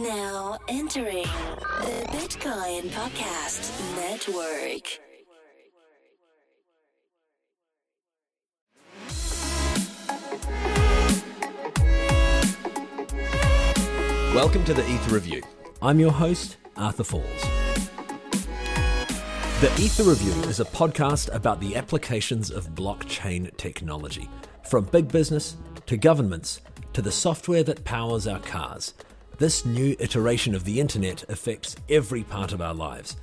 Now entering the Bitcoin Podcast Network. Welcome to the Ether Review. I'm your host, Arthur Falls. The Ether Review is a podcast about the applications of blockchain technology, from big business to governments to the software that powers our cars. This new iteration of the internet affects every part of our lives.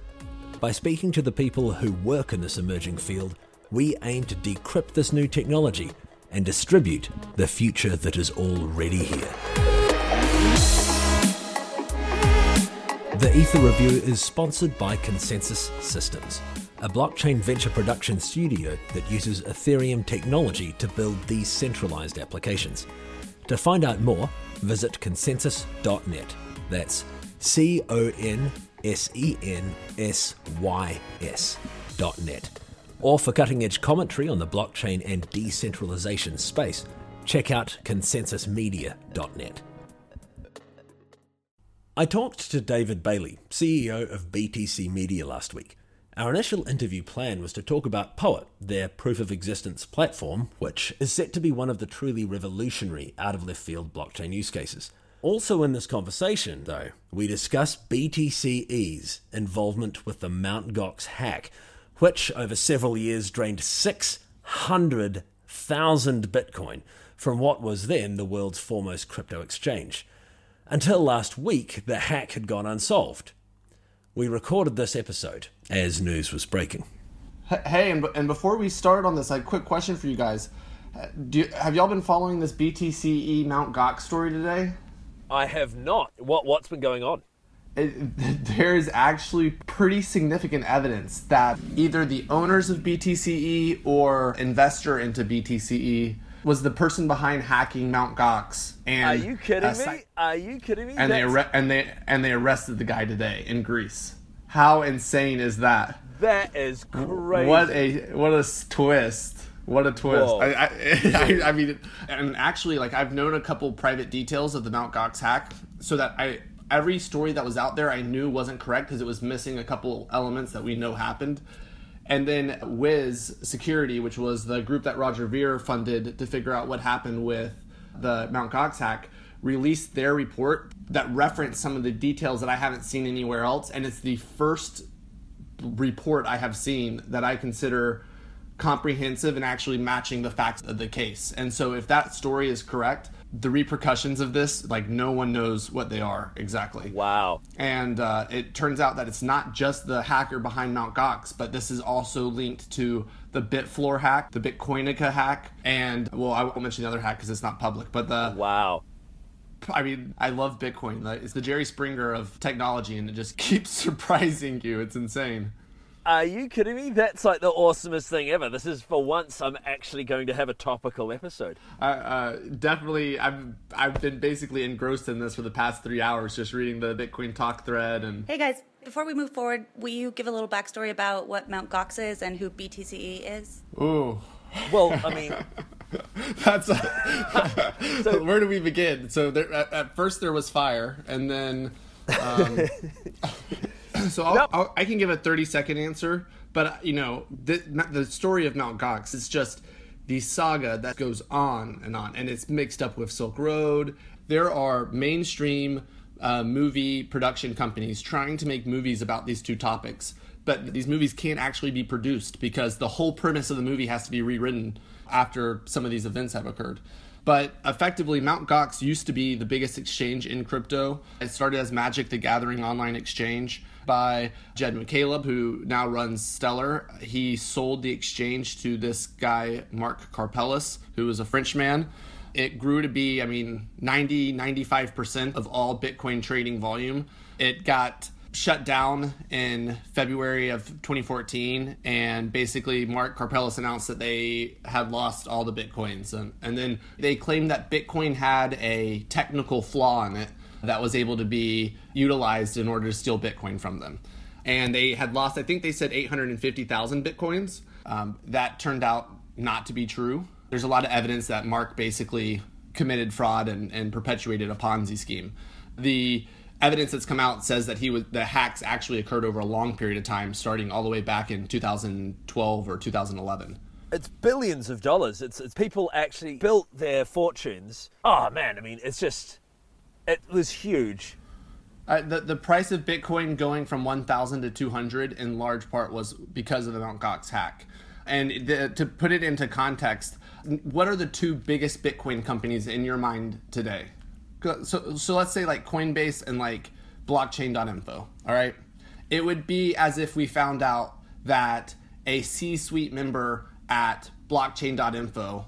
By speaking to the people who work in this emerging field, we aim to decrypt this new technology and distribute the future that is already here. The Ether Review is sponsored by Consensus Systems, a blockchain venture production studio that uses Ethereum technology to build decentralized applications. To find out more, visit consensys.net. That's C O N S E N S Y S dot net. Or for cutting edge commentary on the blockchain and decentralization space, check out consensysmedia.net. I talked to David Bailey, CEO of BTC Media, last week. Our initial interview plan was to talk about Po.et, their proof of existence platform, which is set to be one of the truly revolutionary out of left field blockchain use cases. Also, in this conversation, though, we discuss BTC-e's involvement with the Mt. Gox hack, which over several years drained 600,000 Bitcoin from what was then the world's foremost crypto exchange. Until last week, the hack had gone unsolved. We recorded this episode as news was breaking. Hey, and, and before we start on this, a quick question for you guys. Uh, Do you, have y'all been following this BTC-e Mount Gox story today? I have not. What what's been going on? It, there is actually pretty significant evidence that either the owners of BTC-e or investor into BTC-e was the person behind hacking Mount Gox. And Are you kidding uh, me? Are you kidding me? And they arre- and they and they arrested the guy today in Greece. How insane is that? that is crazy. What a what a twist! What a twist! I, I, I, I mean, and actually, like I've known a couple private details of the Mount Gox hack, so that I every story that was out there I knew wasn't correct because it was missing a couple elements that we know happened. And then Wiz Security, which was the group that Roger Ver funded to figure out what happened with the Mount Gox hack, released their report that referenced some of the details that I haven't seen anywhere else. And it's the first report I have seen that I consider comprehensive and actually matching the facts of the case. And so if that story is correct, the repercussions of this, like no one knows what they are exactly. Wow. And uh, it turns out that it's not just the hacker behind Mt. Gox, but this is also linked to the Bitfloor hack, the Bitcoinica hack, and well, I won't mention the other hack because it's not public, but the Wow. I mean, I love Bitcoin. It's the Jerry Springer of technology, and it just keeps surprising you. It's insane. Are you kidding me? That's like the awesomest thing ever. This is for once I'm actually going to have a topical episode. Uh, uh, definitely, I've I've been basically engrossed in this for the past three hours, just reading the Bitcoin talk thread and Hey guys, before we move forward, will you give a little backstory about what Mount Gox is and who BTC-e is? ooh, Well, I mean, that's so. Where do we begin? So there, at, at first there was fire, and then. Um, so I'll, Yep. I'll, I can give a 30 second answer, but uh, you know the the story of Mount Gox is just the saga that goes on and on, and it's mixed up with Silk Road. There are mainstream uh, movie production companies trying to make movies about these two topics, but these movies can't actually be produced because the whole premise of the movie has to be rewritten after some of these events have occurred. But effectively, Mt. Gox used to be the biggest exchange in crypto. It started as Magic the Gathering online exchange by Jed McCaleb, who now runs Stellar. He sold the exchange to this guy, Mark Karpelès, who is a Frenchman. It grew to be, I mean, 90, 95% of all Bitcoin trading volume. It got shut down in February of 2014, and basically Mark Karpelès announced that they had lost all the bitcoins, and, and then they claimed that Bitcoin had a technical flaw in it that was able to be utilized in order to steal Bitcoin from them, and they had lost, I think they said 850,000 bitcoins. Um, that turned out not to be true. There's a lot of evidence that Mark basically committed fraud and, and perpetuated a Ponzi scheme. The evidence that's come out says that he was the hacks actually occurred over a long period of time, starting all the way back in 2012 or 2011. It's billions of dollars. It's, it's people actually built their fortunes. Oh man, I mean, it's just it was huge. Uh, the the price of Bitcoin going from 1,000 to 200 in large part was because of the Mt. Gox hack. And the, to put it into context, what are the two biggest Bitcoin companies in your mind today? So, so let's say like Coinbase and like blockchain.info, all right? It would be as if we found out that a C suite member at blockchain.info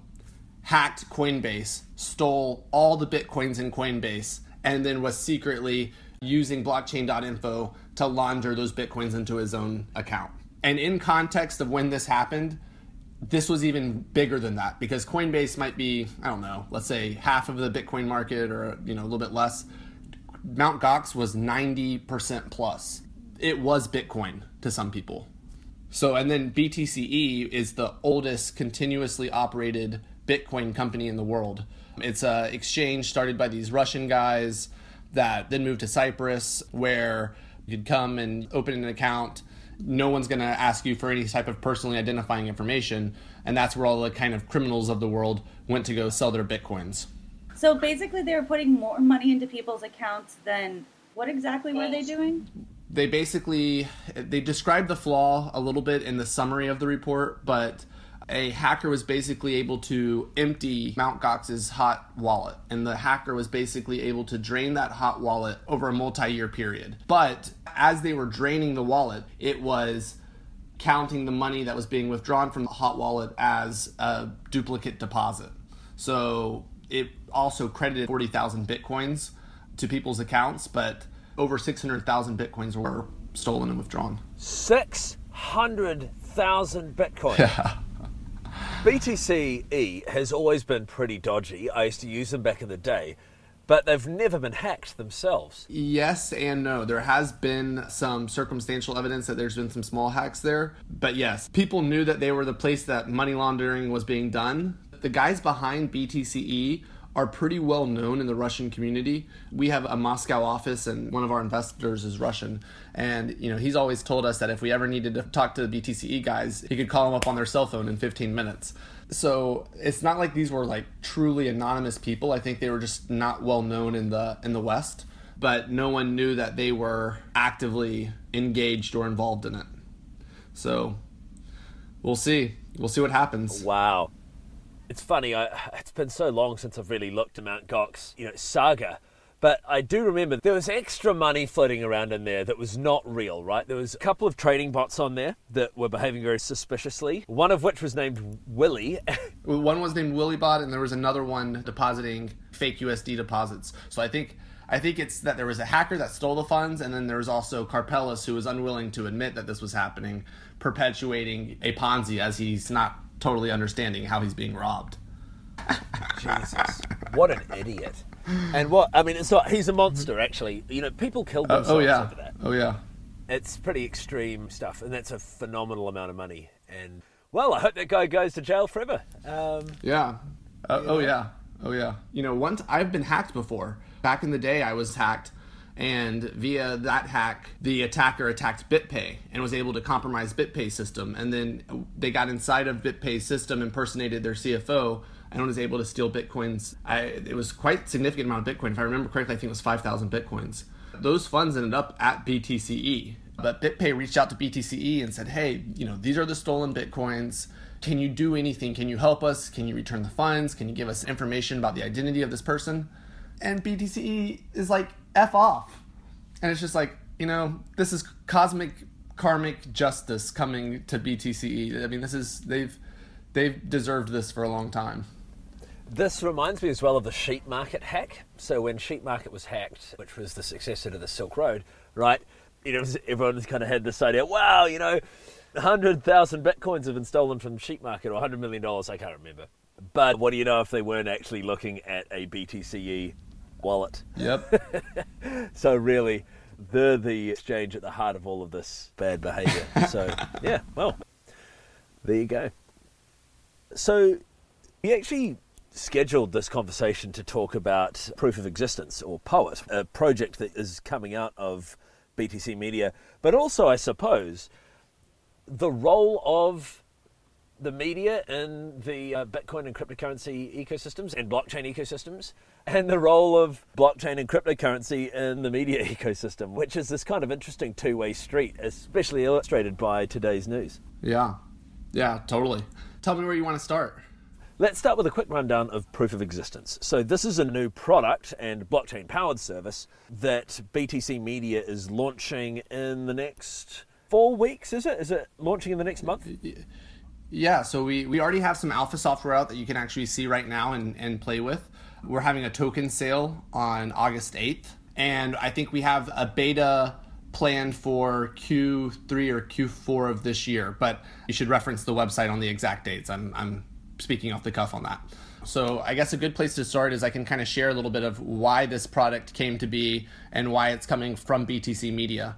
hacked Coinbase, stole all the Bitcoins in Coinbase, and then was secretly using blockchain.info to launder those Bitcoins into his own account. And in context of when this happened, this was even bigger than that because Coinbase might be, I don't know, let's say half of the Bitcoin market or you know a little bit less. Mount Gox was 90% plus. It was Bitcoin to some people. So and then BTC-e is the oldest continuously operated Bitcoin company in the world. It's a exchange started by these Russian guys that then moved to Cyprus where you could come and open an account no one's going to ask you for any type of personally identifying information and that's where all the kind of criminals of the world went to go sell their bitcoins. So basically they were putting more money into people's accounts than what exactly were they doing? They basically they described the flaw a little bit in the summary of the report but a hacker was basically able to empty Mt. Gox's hot wallet, and the hacker was basically able to drain that hot wallet over a multi year period. But as they were draining the wallet, it was counting the money that was being withdrawn from the hot wallet as a duplicate deposit. So it also credited 40,000 bitcoins to people's accounts, but over 600,000 bitcoins were stolen and withdrawn. 600,000 bitcoins. Yeah. BTC-e has always been pretty dodgy. I used to use them back in the day, but they've never been hacked themselves. Yes and no. There has been some circumstantial evidence that there's been some small hacks there, but yes, people knew that they were the place that money laundering was being done. The guys behind BTC-e are pretty well known in the Russian community. We have a Moscow office and one of our investors is Russian. And you know, he's always told us that if we ever needed to talk to the BTC-e guys, he could call them up on their cell phone in 15 minutes. So it's not like these were like truly anonymous people. I think they were just not well known in the in the West, but no one knew that they were actively engaged or involved in it. So we'll see. We'll see what happens. Wow it's funny. I, it's been so long since I've really looked at Mount Gox, you know, saga. But I do remember there was extra money floating around in there that was not real, right? There was a couple of trading bots on there that were behaving very suspiciously. One of which was named Willie. one was named WillyBot, and there was another one depositing fake USD deposits. So I think I think it's that there was a hacker that stole the funds, and then there was also Karpelès who was unwilling to admit that this was happening, perpetuating a Ponzi as he's not totally understanding how he's being robbed. Jesus, what an idiot! And what I mean, so he's a monster. Actually, you know, people killed themselves uh, oh, yeah. over that. Oh yeah, it's pretty extreme stuff, and that's a phenomenal amount of money. And well, I hope that guy goes to jail forever. Um, yeah. Uh, oh yeah. Oh yeah. You know, once I've been hacked before. Back in the day, I was hacked and via that hack the attacker attacked bitpay and was able to compromise bitpay's system. And then they got inside of bitpay's system impersonated their cfo and was able to steal bitcoins. I, it was quite significant amount of bitcoin. If i remember correctly i think it was 5000 bitcoins. Those funds ended up at btc-e but bitpay reached out to btc-e and said hey you know these are the stolen bitcoins. Can you do anything? Can you help us? Can you return the funds? Can you give us information about the identity of this person and btc-e is like f off. And it's just like you know this is cosmic karmic justice coming to btc-e i mean this is they've they've deserved this for a long time. This reminds me as well of the sheep market hack. So when sheep market was hacked which was the successor to the silk road right you know everyone's kind of had this idea wow you know 100000 bitcoins have been stolen from sheep market or 100 million dollars i can't remember. But what do you know if they weren't actually looking at a btc-e wallet. Yep. so really, they're the exchange at the heart of all of this bad behaviour. so yeah, well, there you go. So we actually scheduled this conversation to talk about proof of existence or Po.et, a project that is coming out of BTC Media, but also, I suppose, the role of the media in the uh, Bitcoin and cryptocurrency ecosystems and blockchain ecosystems, and the role of blockchain and cryptocurrency in the media ecosystem, which is this kind of interesting two way street, especially illustrated by today's news. Yeah, yeah, totally. Tell me where you want to start. Let's start with a quick rundown of proof of existence. So, this is a new product and blockchain powered service that BTC Media is launching in the next four weeks, is it? Is it launching in the next month? Yeah, so we, we already have some alpha software out that you can actually see right now and, and play with. We're having a token sale on August 8th, and I think we have a beta planned for Q3 or Q4 of this year, but you should reference the website on the exact dates. I'm, I'm speaking off the cuff on that. So I guess a good place to start is I can kind of share a little bit of why this product came to be and why it's coming from BTC Media.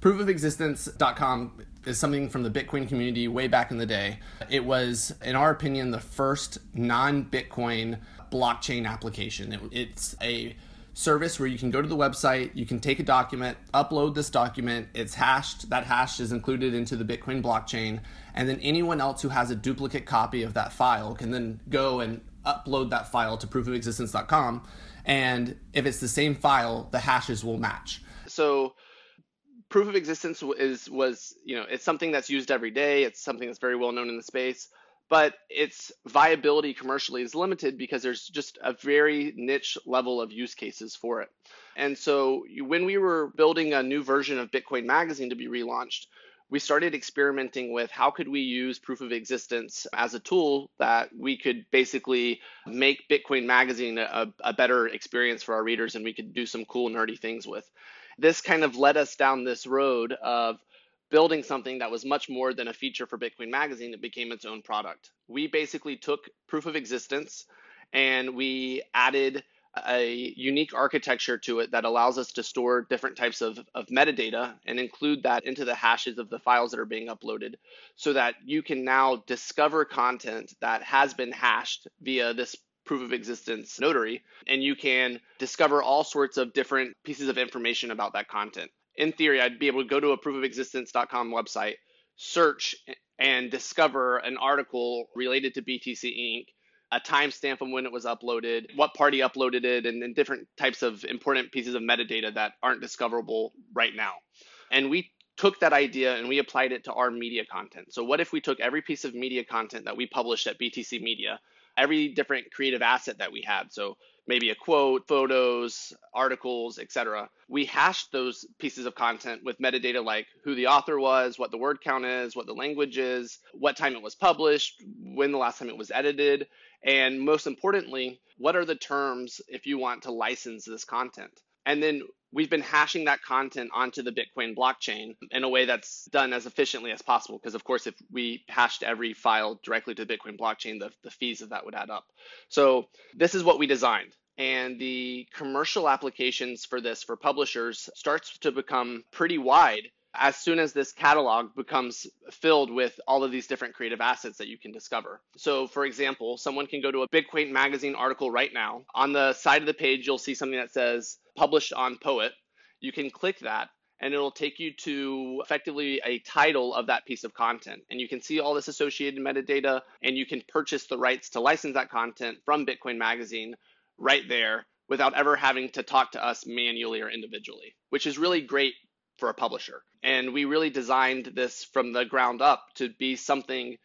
Proofofexistence.com is something from the Bitcoin community way back in the day. It was, in our opinion, the first non Bitcoin blockchain application. It, it's a service where you can go to the website, you can take a document, upload this document, it's hashed, that hash is included into the Bitcoin blockchain, and then anyone else who has a duplicate copy of that file can then go and upload that file to proofofexistence.com. And if it's the same file, the hashes will match. So proof of existence is was you know it's something that's used every day. It's something that's very well known in the space but its viability commercially is limited because there's just a very niche level of use cases for it. And so when we were building a new version of Bitcoin Magazine to be relaunched, we started experimenting with how could we use proof of existence as a tool that we could basically make Bitcoin Magazine a, a better experience for our readers and we could do some cool nerdy things with. This kind of led us down this road of building something that was much more than a feature for Bitcoin Magazine. It became its own product. We basically took proof of existence and we added a unique architecture to it that allows us to store different types of, of metadata and include that into the hashes of the files that are being uploaded so that you can now discover content that has been hashed via this proof of existence notary and you can discover all sorts of different pieces of information about that content in theory, I'd be able to go to a proofofexistence.com website, search and discover an article related to BTC Inc., a timestamp of when it was uploaded, what party uploaded it, and, and different types of important pieces of metadata that aren't discoverable right now. And we took that idea and we applied it to our media content. So, what if we took every piece of media content that we published at BTC Media, every different creative asset that we had? So, maybe a quote, photos, articles, etc. We hashed those pieces of content with metadata like who the author was, what the word count is, what the language is, what time it was published, when the last time it was edited, and most importantly, what are the terms if you want to license this content? And then we've been hashing that content onto the Bitcoin blockchain in a way that's done as efficiently as possible. Because, of course, if we hashed every file directly to the Bitcoin blockchain, the, the fees of that would add up. So, this is what we designed. And the commercial applications for this for publishers starts to become pretty wide as soon as this catalog becomes filled with all of these different creative assets that you can discover. So, for example, someone can go to a Bitcoin magazine article right now. On the side of the page, you'll see something that says published on Po.et. You can click that and it'll take you to effectively a title of that piece of content. And you can see all this associated metadata and you can purchase the rights to license that content from Bitcoin Magazine right there without ever having to talk to us manually or individually, which is really great for a publisher. And we really designed this from the ground up to be something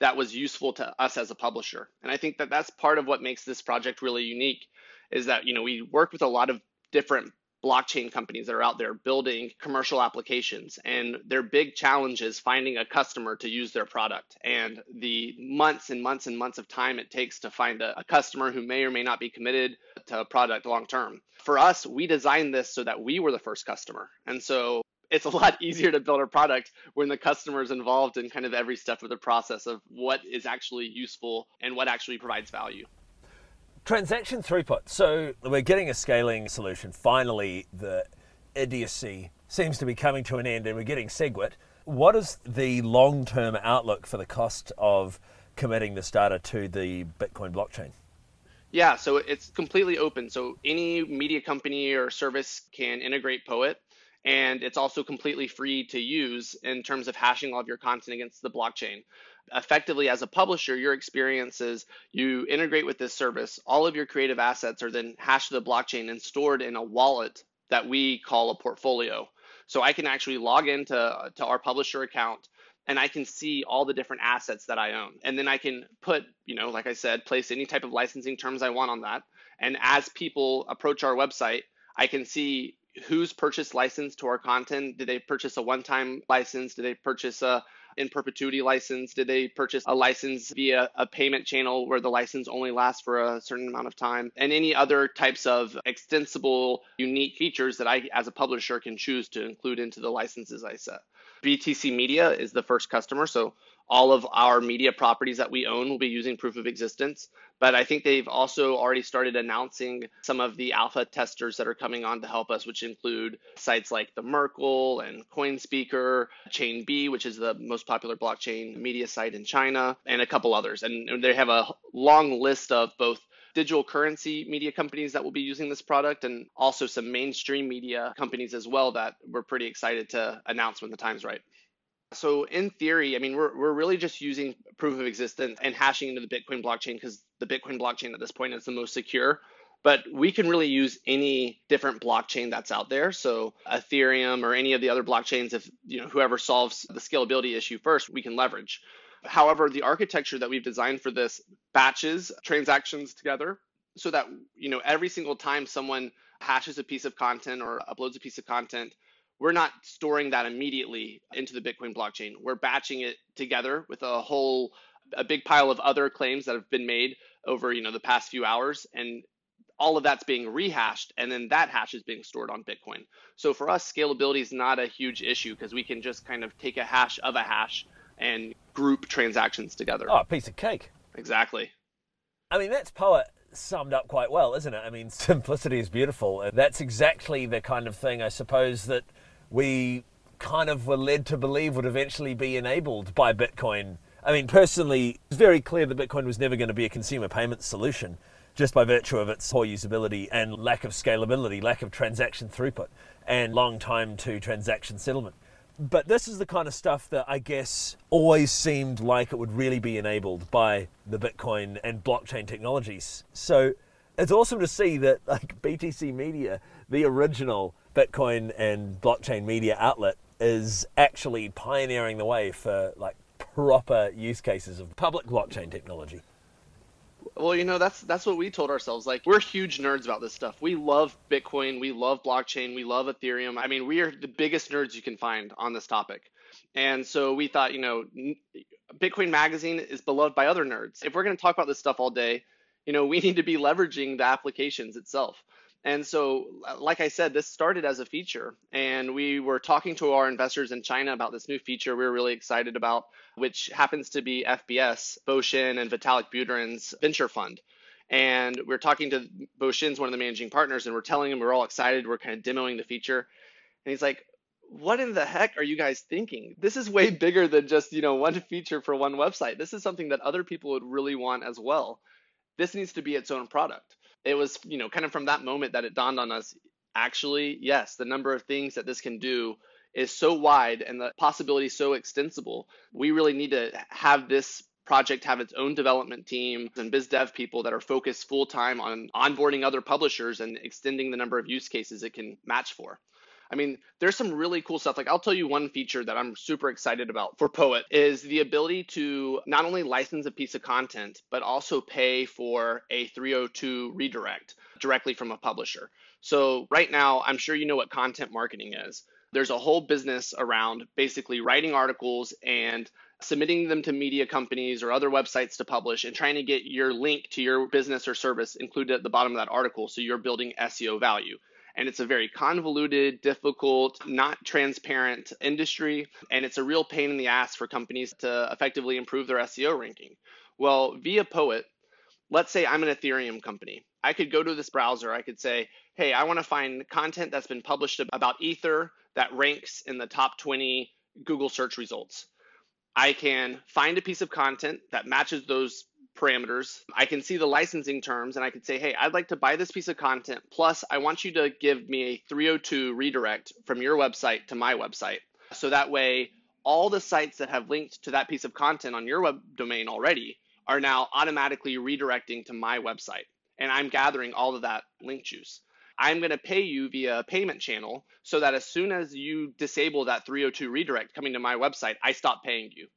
that was useful to us as a publisher. And I think that that's part of what makes this project really unique is that, you know, we worked with a lot of different blockchain companies that are out there building commercial applications. And their big challenge is finding a customer to use their product. And the months and months and months of time it takes to find a, a customer who may or may not be committed to a product long term for us we designed this so that we were the first customer. And so it's a lot easier to build a product when the customer is involved in kind of every step of the process of what is actually useful and what actually provides value Transaction throughput. So we're getting a scaling solution. Finally, the idiocy seems to be coming to an end and we're getting SegWit. What is the long term outlook for the cost of committing this data to the Bitcoin blockchain? Yeah, so it's completely open. So any media company or service can integrate Po.et, and it's also completely free to use in terms of hashing all of your content against the blockchain. Effectively, as a publisher, your experience is you integrate with this service, all of your creative assets are then hashed to the blockchain and stored in a wallet that we call a portfolio. So I can actually log into uh, to our publisher account and I can see all the different assets that I own. And then I can put, you know, like I said, place any type of licensing terms I want on that. And as people approach our website, I can see who's purchased license to our content. Did they purchase a one-time license? Did they purchase a in perpetuity license? Did they purchase a license via a payment channel where the license only lasts for a certain amount of time? And any other types of extensible, unique features that I, as a publisher, can choose to include into the licenses I set. BTC Media is the first customer. So all of our media properties that we own will be using proof of existence. But I think they've also already started announcing some of the alpha testers that are coming on to help us, which include sites like the Merkle and CoinSpeaker, ChainB, which is the most popular blockchain media site in China, and a couple others. And they have a long list of both digital currency media companies that will be using this product and also some mainstream media companies as well that we're pretty excited to announce when the time's right. So in theory, I mean, we're, we're really just using proof of existence and hashing into the Bitcoin blockchain because the Bitcoin blockchain at this point is the most secure. But we can really use any different blockchain that's out there. So Ethereum or any of the other blockchains, if you know whoever solves the scalability issue first, we can leverage. However, the architecture that we've designed for this batches transactions together so that you know every single time someone hashes a piece of content or uploads a piece of content, we're not storing that immediately into the Bitcoin blockchain. We're batching it together with a whole a big pile of other claims that have been made over you know the past few hours and all of that's being rehashed and then that hash is being stored on bitcoin so for us scalability is not a huge issue because we can just kind of take a hash of a hash and group transactions together. Oh, a piece of cake. Exactly. I mean, that's Po.et summed up quite well, isn't it? I mean, simplicity is beautiful. That's exactly the kind of thing, I suppose, that we kind of were led to believe would eventually be enabled by Bitcoin. I mean, personally, it's very clear that Bitcoin was never going to be a consumer payment solution just by virtue of its poor usability and lack of scalability, lack of transaction throughput, and long time to transaction settlement. But this is the kind of stuff that I guess always seemed like it would really be enabled by the Bitcoin and blockchain technologies. So it's awesome to see that like BTC Media, the original Bitcoin and blockchain media outlet, is actually pioneering the way for like proper use cases of public blockchain technology. Well, you know, that's that's what we told ourselves. Like we're huge nerds about this stuff. We love Bitcoin, we love blockchain, we love Ethereum. I mean, we are the biggest nerds you can find on this topic. And so we thought, you know, Bitcoin Magazine is beloved by other nerds. If we're going to talk about this stuff all day, you know, we need to be leveraging the applications itself. And so, like I said, this started as a feature, and we were talking to our investors in China about this new feature we were really excited about, which happens to be FBS, Bo Shen and Vitalik Buterin's venture fund. And we're talking to Bo Shen's one of the managing partners, and we're telling him we're all excited. We're kind of demoing the feature, and he's like, "What in the heck are you guys thinking? This is way bigger than just you know one feature for one website. This is something that other people would really want as well. This needs to be its own product." It was you know kind of from that moment that it dawned on us actually yes the number of things that this can do is so wide and the possibility so extensible. We really need to have this project have its own development team and biz dev people that are focused full time on onboarding other publishers and extending the number of use cases it can match for I mean, there's some really cool stuff. Like I'll tell you one feature that I'm super excited about for Po.et is the ability to not only license a piece of content, but also pay for a 302 redirect directly from a publisher. So right now, I'm sure you know what content marketing is. There's a whole business around basically writing articles and submitting them to media companies or other websites to publish and trying to get your link to your business or service included at the bottom of that article so you're building SEO value and it's a very convoluted, difficult, not transparent industry, and it's a real pain in the ass for companies to effectively improve their SEO ranking. Well, via Po.et, let's say I'm an Ethereum company. I could go to this browser, I could say, hey, I want to find content that's been published about Ether that ranks in the top 20 Google search results. I can find a piece of content that matches those parameters. I can see the licensing terms and I could say, hey, I'd like to buy this piece of content. Plus, I want you to give me a 302 redirect from your website to my website. So that way, all the sites that have linked to that piece of content on your web domain already are now automatically redirecting to my website. And I'm gathering all of that link juice. I'm going to pay you via a payment channel so that as soon as you disable that 302 redirect coming to my website, I stop paying you.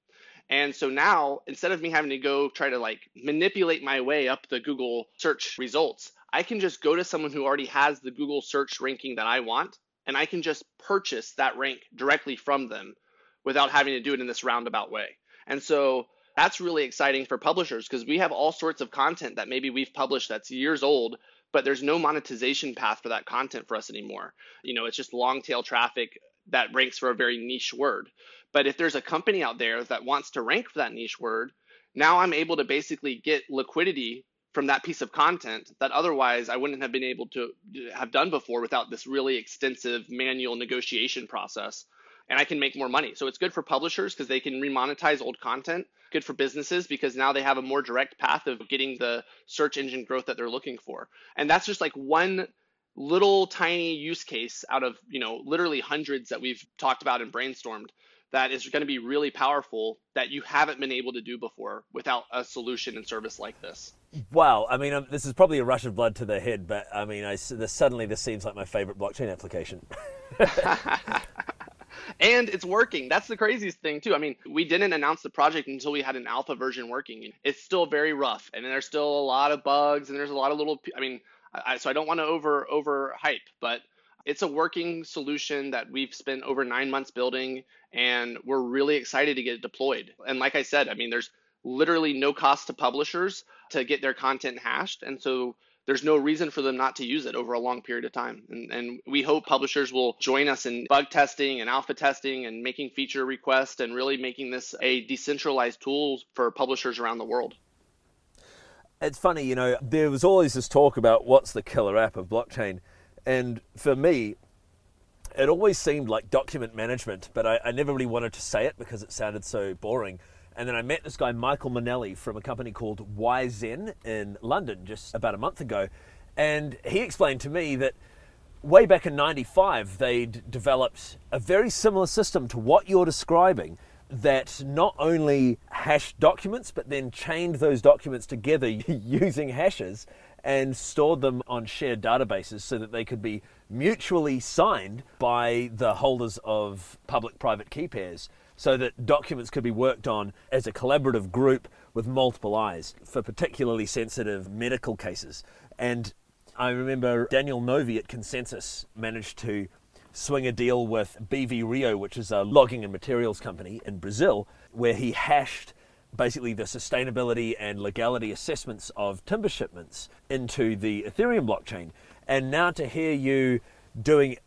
And so now, instead of me having to go try to like manipulate my way up the Google search results, I can just go to someone who already has the Google search ranking that I want, and I can just purchase that rank directly from them without having to do it in this roundabout way. And so that's really exciting for publishers because we have all sorts of content that maybe we've published that's years old, but there's no monetization path for that content for us anymore. You know, it's just long tail traffic that ranks for a very niche word. But if there's a company out there that wants to rank for that niche word, now I'm able to basically get liquidity from that piece of content that otherwise I wouldn't have been able to uh, have done before without this really extensive manual negotiation process. And I can make more money. So it's good for publishers because they can remonetize old content. Good for businesses because now they have a more direct path of getting the search engine growth that they're looking for. And that's just like one little tiny use case out of, you know, literally hundreds that we've talked about and brainstormed that is going to be really powerful that you haven't been able to do before without a solution and service like this. Wow, I mean, um, this is probably a rush of blood to the head, but I mean, I, this, suddenly this seems like my favorite blockchain application. and it's working. That's the craziest thing too. I mean, we didn't announce the project until we had an alpha version working. It's still very rough, and there's still a lot of bugs, and there's a lot of little. I mean, I, so I don't want to over over hype, but it's a working solution that we've spent over nine months building, and we're really excited to get it deployed. And like I said, I mean, there's literally no cost to publishers to get their content hashed, and so there's no reason for them not to use it over a long period of time. And, and, we hope publishers will join us in bug testing and alpha testing and making feature requests and really making this a decentralized tool for publishers around the world. It's funny, you know, there was always this talk about what's the killer app of blockchain. And for me, it always seemed like document management, but I, I, never really wanted to say it because it sounded so boring. And then I met this guy, Michael Manelli, from a company called Wyzen in London just about a month ago. And he explained to me that way back in 95, they'd developed a very similar system to what you're describing that not only hashed documents, but then chained those documents together using hashes and stored them on shared databases so that they could be mutually signed by the holders of public private key pairs so that documents could be worked on as a collaborative group with multiple eyes for particularly sensitive medical cases. And I remember Daniel Novy at ConsenSys managed to swing a deal with BV Rio, which is a logging and materials company in Brazil, where he hashed basically the sustainability and legality assessments of timber shipments into the Ethereum blockchain. And now to hear you doing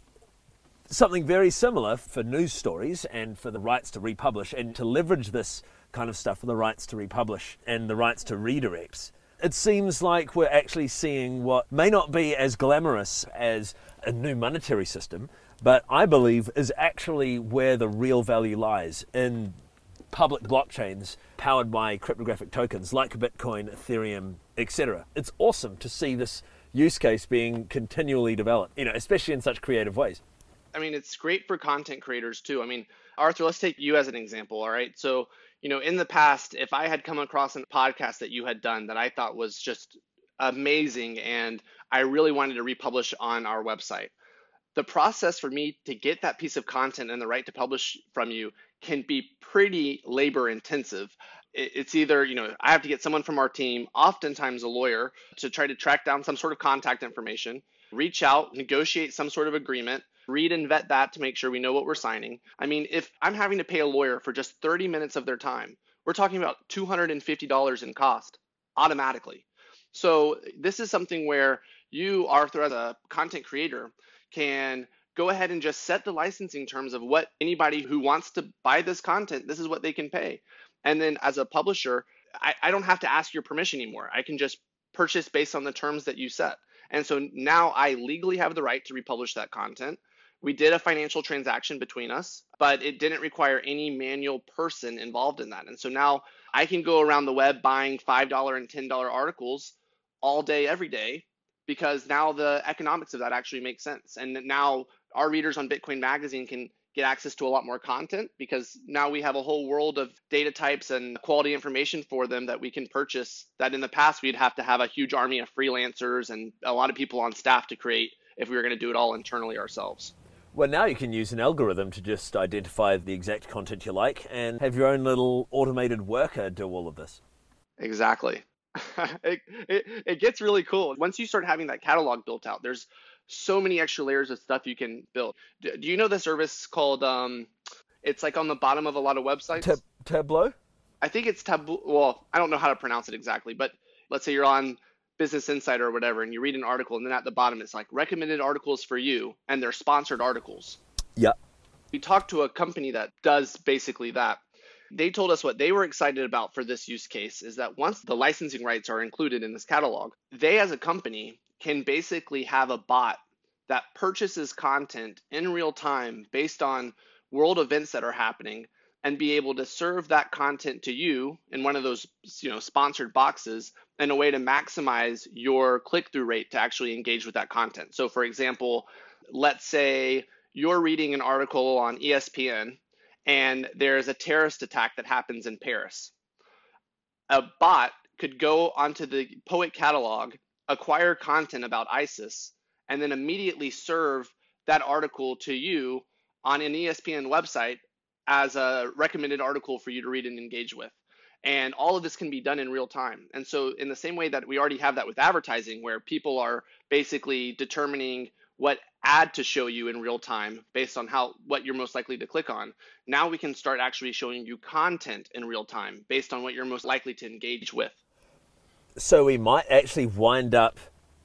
something very similar for news stories and for the rights to republish and to leverage this kind of stuff for the rights to republish and the rights to redirects. It seems like we're actually seeing what may not be as glamorous as a new monetary system, but I believe is actually where the real value lies in public blockchains powered by cryptographic tokens like Bitcoin, Ethereum, etc. It's awesome to see this use case being continually developed, you know, especially in such creative ways. I mean, it's great for content creators too. I mean, Arthur, let's take you as an example, all right? So, you know, in the past, if I had come across a podcast that you had done that I thought was just amazing and I really wanted to republish on our website, the process for me to get that piece of content and the right to publish from you can be pretty labor intensive. It's either, you know, I have to get someone from our team, oftentimes a lawyer, to try to track down some sort of contact information, reach out, negotiate some sort of agreement, read and vet that to make sure we know what we're signing. I mean, if I'm having to pay a lawyer for just 30 minutes of their time, we're talking about $250 in cost automatically. So this is something where you, Arthur, as a content creator, can go ahead and just set the licensing terms of what anybody who wants to buy this content, this is what they can pay. And then as a publisher, I, I don't have to ask your permission anymore. I can just purchase based on the terms that you set. And so now I legally have the right to republish that content. we did a financial transaction between us, but it didn't require any manual person involved in that. And so now I can go around the web buying $5 and $10 articles all day, every day, because now the economics of that actually makes sense. And now our readers on Bitcoin Magazine can get access to a lot more content because now we have a whole world of data types and quality information for them that we can purchase that in the past we'd have to have a huge army of freelancers and a lot of people on staff to create if we were going to do it all internally ourselves. Well, now you can use an algorithm to just identify the exact content you like and have your own little automated worker do all of this. Exactly. it, it, it gets really cool. Once you start having that catalog built out, there's so many extra layers of stuff you can build. Do, do you know the service called, um, it's like on the bottom of a lot of websites? Tab- Tableau? I think it's Tableau. Well, I don't know how to pronounce it exactly, but let's say you're on Business Insider or whatever, and you read an article, and then at the bottom it's like recommended articles for you, and they're sponsored articles. Yeah. We talked to a company that does basically that. They told us what they were excited about for this use case is that once the licensing rights are included in this catalog, they as a company can basically have a bot that purchases content in real time based on world events that are happening and be able to serve that content to you in one of those you know sponsored boxes in a way to maximize your click-through rate to actually engage with that content. So for example, let's say you're reading an article on ESPN and there's a terrorist attack that happens in Paris. A bot could go onto the Po.et catalog, acquire content about ISIS, and then immediately serve that article to you on an ESPN website as a recommended article for you to read and engage with. And all of this can be done in real time. And so, in the same way that we already have that with advertising, where people are basically determining what ad to show you in real time based on how what you're most likely to click on, now we can start actually showing you content in real time based on what you're most likely to engage with. So we might actually wind up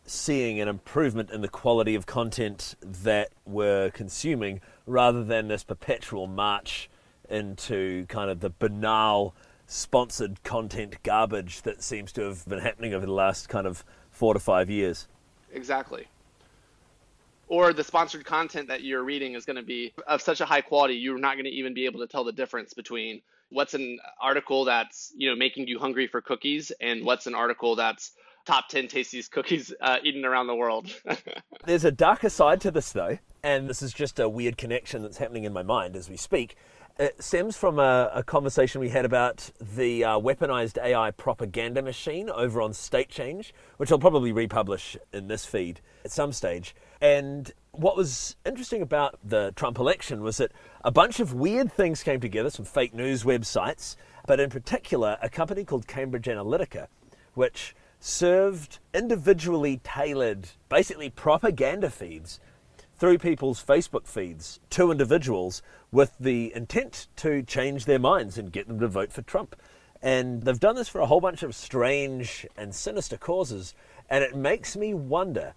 seeing an improvement in the quality of content that we're consuming rather than this perpetual march into kind of the banal sponsored content garbage that seems to have been happening over the last kind of four to five years. Exactly. Or the sponsored content that you're reading is going to be of such a high quality, you're not going to even be able to tell the difference between what's an article that's you know making you hungry for cookies and what's an article that's top 10 tastiest cookies uh, eaten around the world. There's a darker side to this, though, and this is just a weird connection that's happening in my mind as we speak. It stems from a, a conversation we had about the uh, weaponized AI propaganda machine over on State Change, which I'll probably republish in this feed at some stage. And what was interesting about the Trump election was that a bunch of weird things came together, some fake news websites, but in particular, a company called Cambridge Analytica, which served individually tailored, basically propaganda feeds through people's Facebook feeds to individuals with the intent to change their minds and get them to vote for Trump. And they've done this for a whole bunch of strange and sinister causes. And it makes me wonder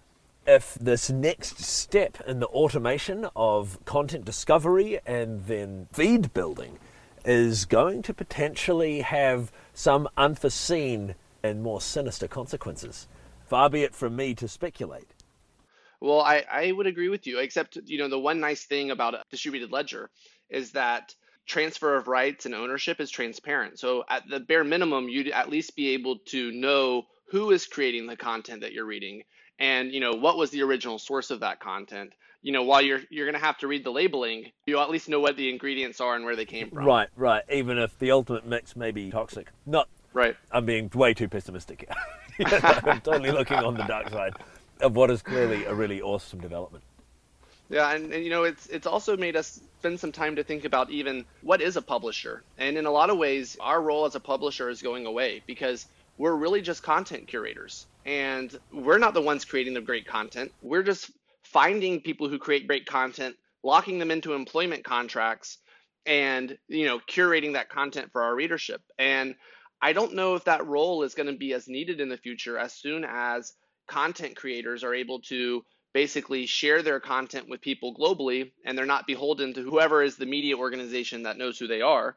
if this next step in the automation of content discovery and then feed building is going to potentially have some unforeseen and more sinister consequences. Far be it from me to speculate. Well, I, I would agree with you, except, you know, the one nice thing about a distributed ledger is that transfer of rights and ownership is transparent. So at the bare minimum, you'd at least be able to know who is creating the content that you're reading and, you know, what was the original source of that content. You know, while you're you're going to have to read the labeling, you at least know what the ingredients are and where they came from. Right, right. Even if the ultimate mix may be toxic. Not Right. I'm being way too pessimistic. I'm totally looking on the dark side of what is clearly a really awesome development. Yeah, and, and you know, it's it's also made us spend some time to think about even what is a publisher. And in a lot of ways, our role as a publisher is going away because we're really just content curators. And we're not the ones creating the great content. We're just finding people who create great content, locking them into employment contracts and, you know, curating that content for our readership. And I don't know if that role is going to be as needed in the future as soon as content creators are able to basically share their content with people globally and they're not beholden to whoever is the media organization that knows who they are.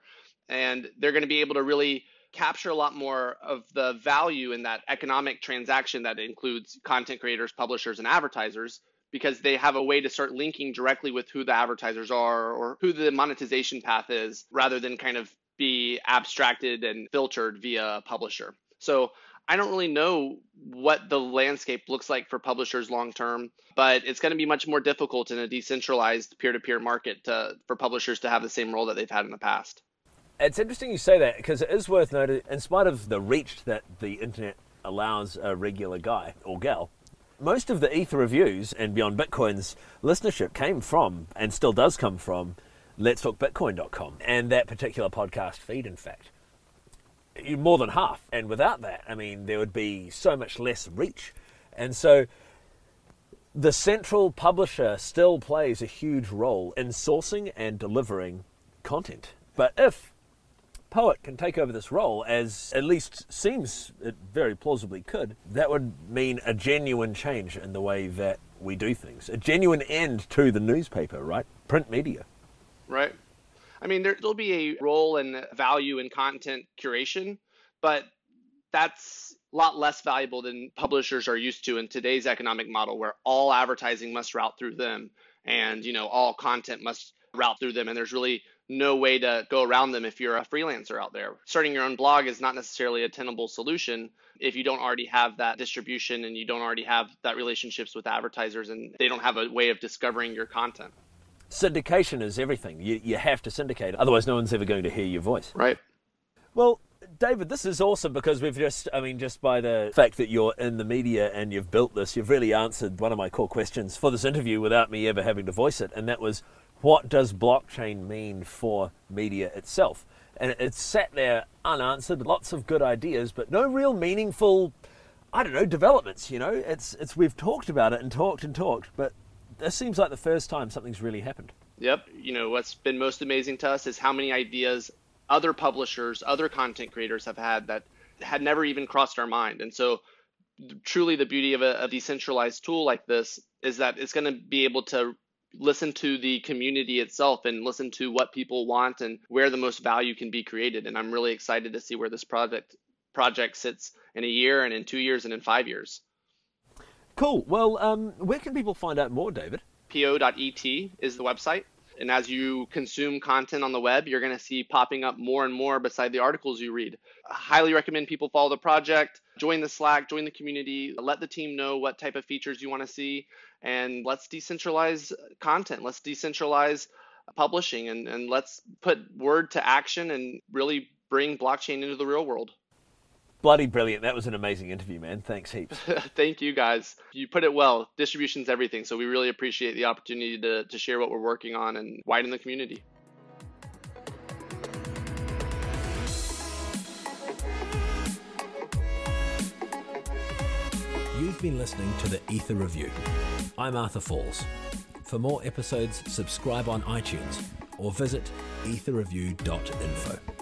And they're going to be able to really capture a lot more of the value in that economic transaction that includes content creators, publishers, and advertisers because they have a way to start linking directly with who the advertisers are or who the monetization path is rather than kind of be abstracted and filtered via a publisher. So I don't really know what the landscape looks like for publishers long term, but it's going to be much more difficult in a decentralized peer to peer market for publishers to have the same role that they've had in the past. It's interesting you say that because it is worth noting, in spite of the reach that the internet allows a regular guy or gal most of the Ether Review's and Beyond Bitcoin's listenership came from, and still does come from, Let's Talk Bitcoin.com and that particular podcast feed, in fact. More than half. And without that, I mean, there would be so much less reach. And so the central publisher still plays a huge role in sourcing and delivering content. But if Po.et can take over this role, as at least seems it very plausibly could, that would mean a genuine change in the way that we do things, a genuine end to the newspaper, right? Print media. Right. I mean, there, will be a role and value in content curation, but that's a lot less valuable than publishers are used to in today's economic model, where all advertising must route through them, and you know all content must route through them, and there's really no way to go around them if you're a freelancer out there. Starting your own blog is not necessarily a tenable solution if you don't already have that distribution and you don't already have that relationships with advertisers and they don't have a way of discovering your content. Syndication is everything. You, you have to syndicate, otherwise, no one's ever going to hear your voice. Right. Well, David, this is awesome because we've just, I mean, just by the fact that you're in the media and you've built this, you've really answered one of my core questions for this interview without me ever having to voice it. And that was what does blockchain mean for media itself? And it's sat there unanswered, lots of good ideas, but no real meaningful, I don't know, developments. You know, it's it's we've talked about it and talked and talked, but this seems like the first time something's really happened. Yep. You know, what's been most amazing to us is how many ideas other publishers, other content creators have had that had never even crossed our mind. And so, truly, the beauty of a, a decentralized tool like this is that it's going to be able to listen to the community itself and listen to what people want and where the most value can be created. And I'm really excited to see where this project project sits in a year and in two years and in five years. Cool. Well, um, where can people find out more, David? po.et is the website. And as you consume content on the web, you're going to see popping up more and more beside the articles you read. I highly recommend people follow the project, join the Slack, join the community, let the team know what type of features you want to see, and let's decentralize content. Let's decentralize publishing and, and let's put word to action and really bring blockchain into the real world. Bloody brilliant. That was an amazing interview, man. Thanks heaps. Thank you, guys. You put it well. Distribution's everything. So we really appreciate the opportunity to, to share what we're working on and widen the community. You've been listening to the Ether Review. I'm Arthur Falls. For more episodes, subscribe on iTunes or visit etherreview.info.